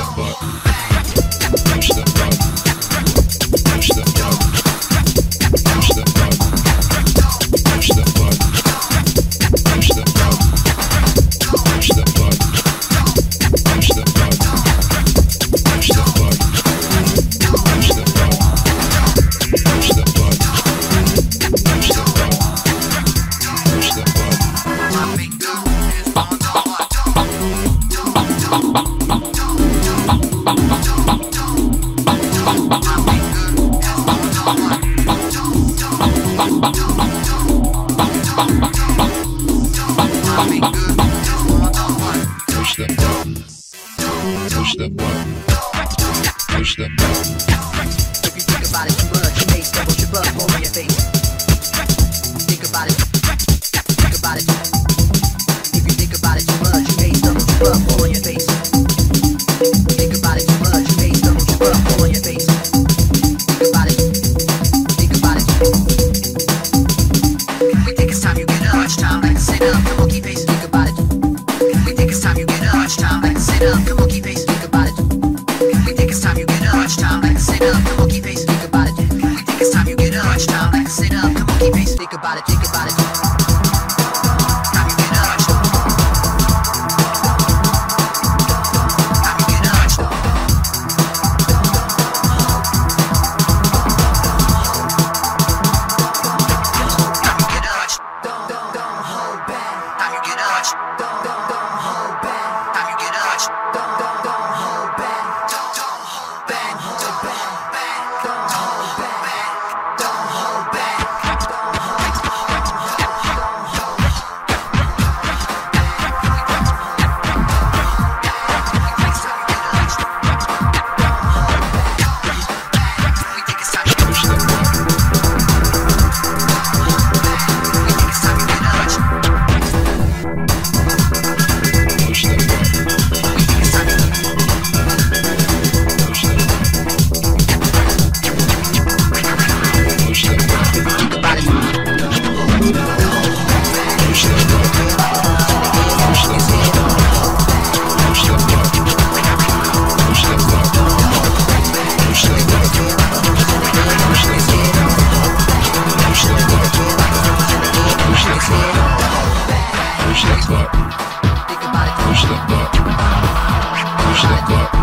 the button. Push the button. Think about it. If you think about it too much, you may stumble, trouble. Come on, keep think about it. We think it's time you get up. Sit up. Come on, keep think about it. We think it's time you get up. Sit up. Come on, keep think about it, think about it. push that butt. Push that butt.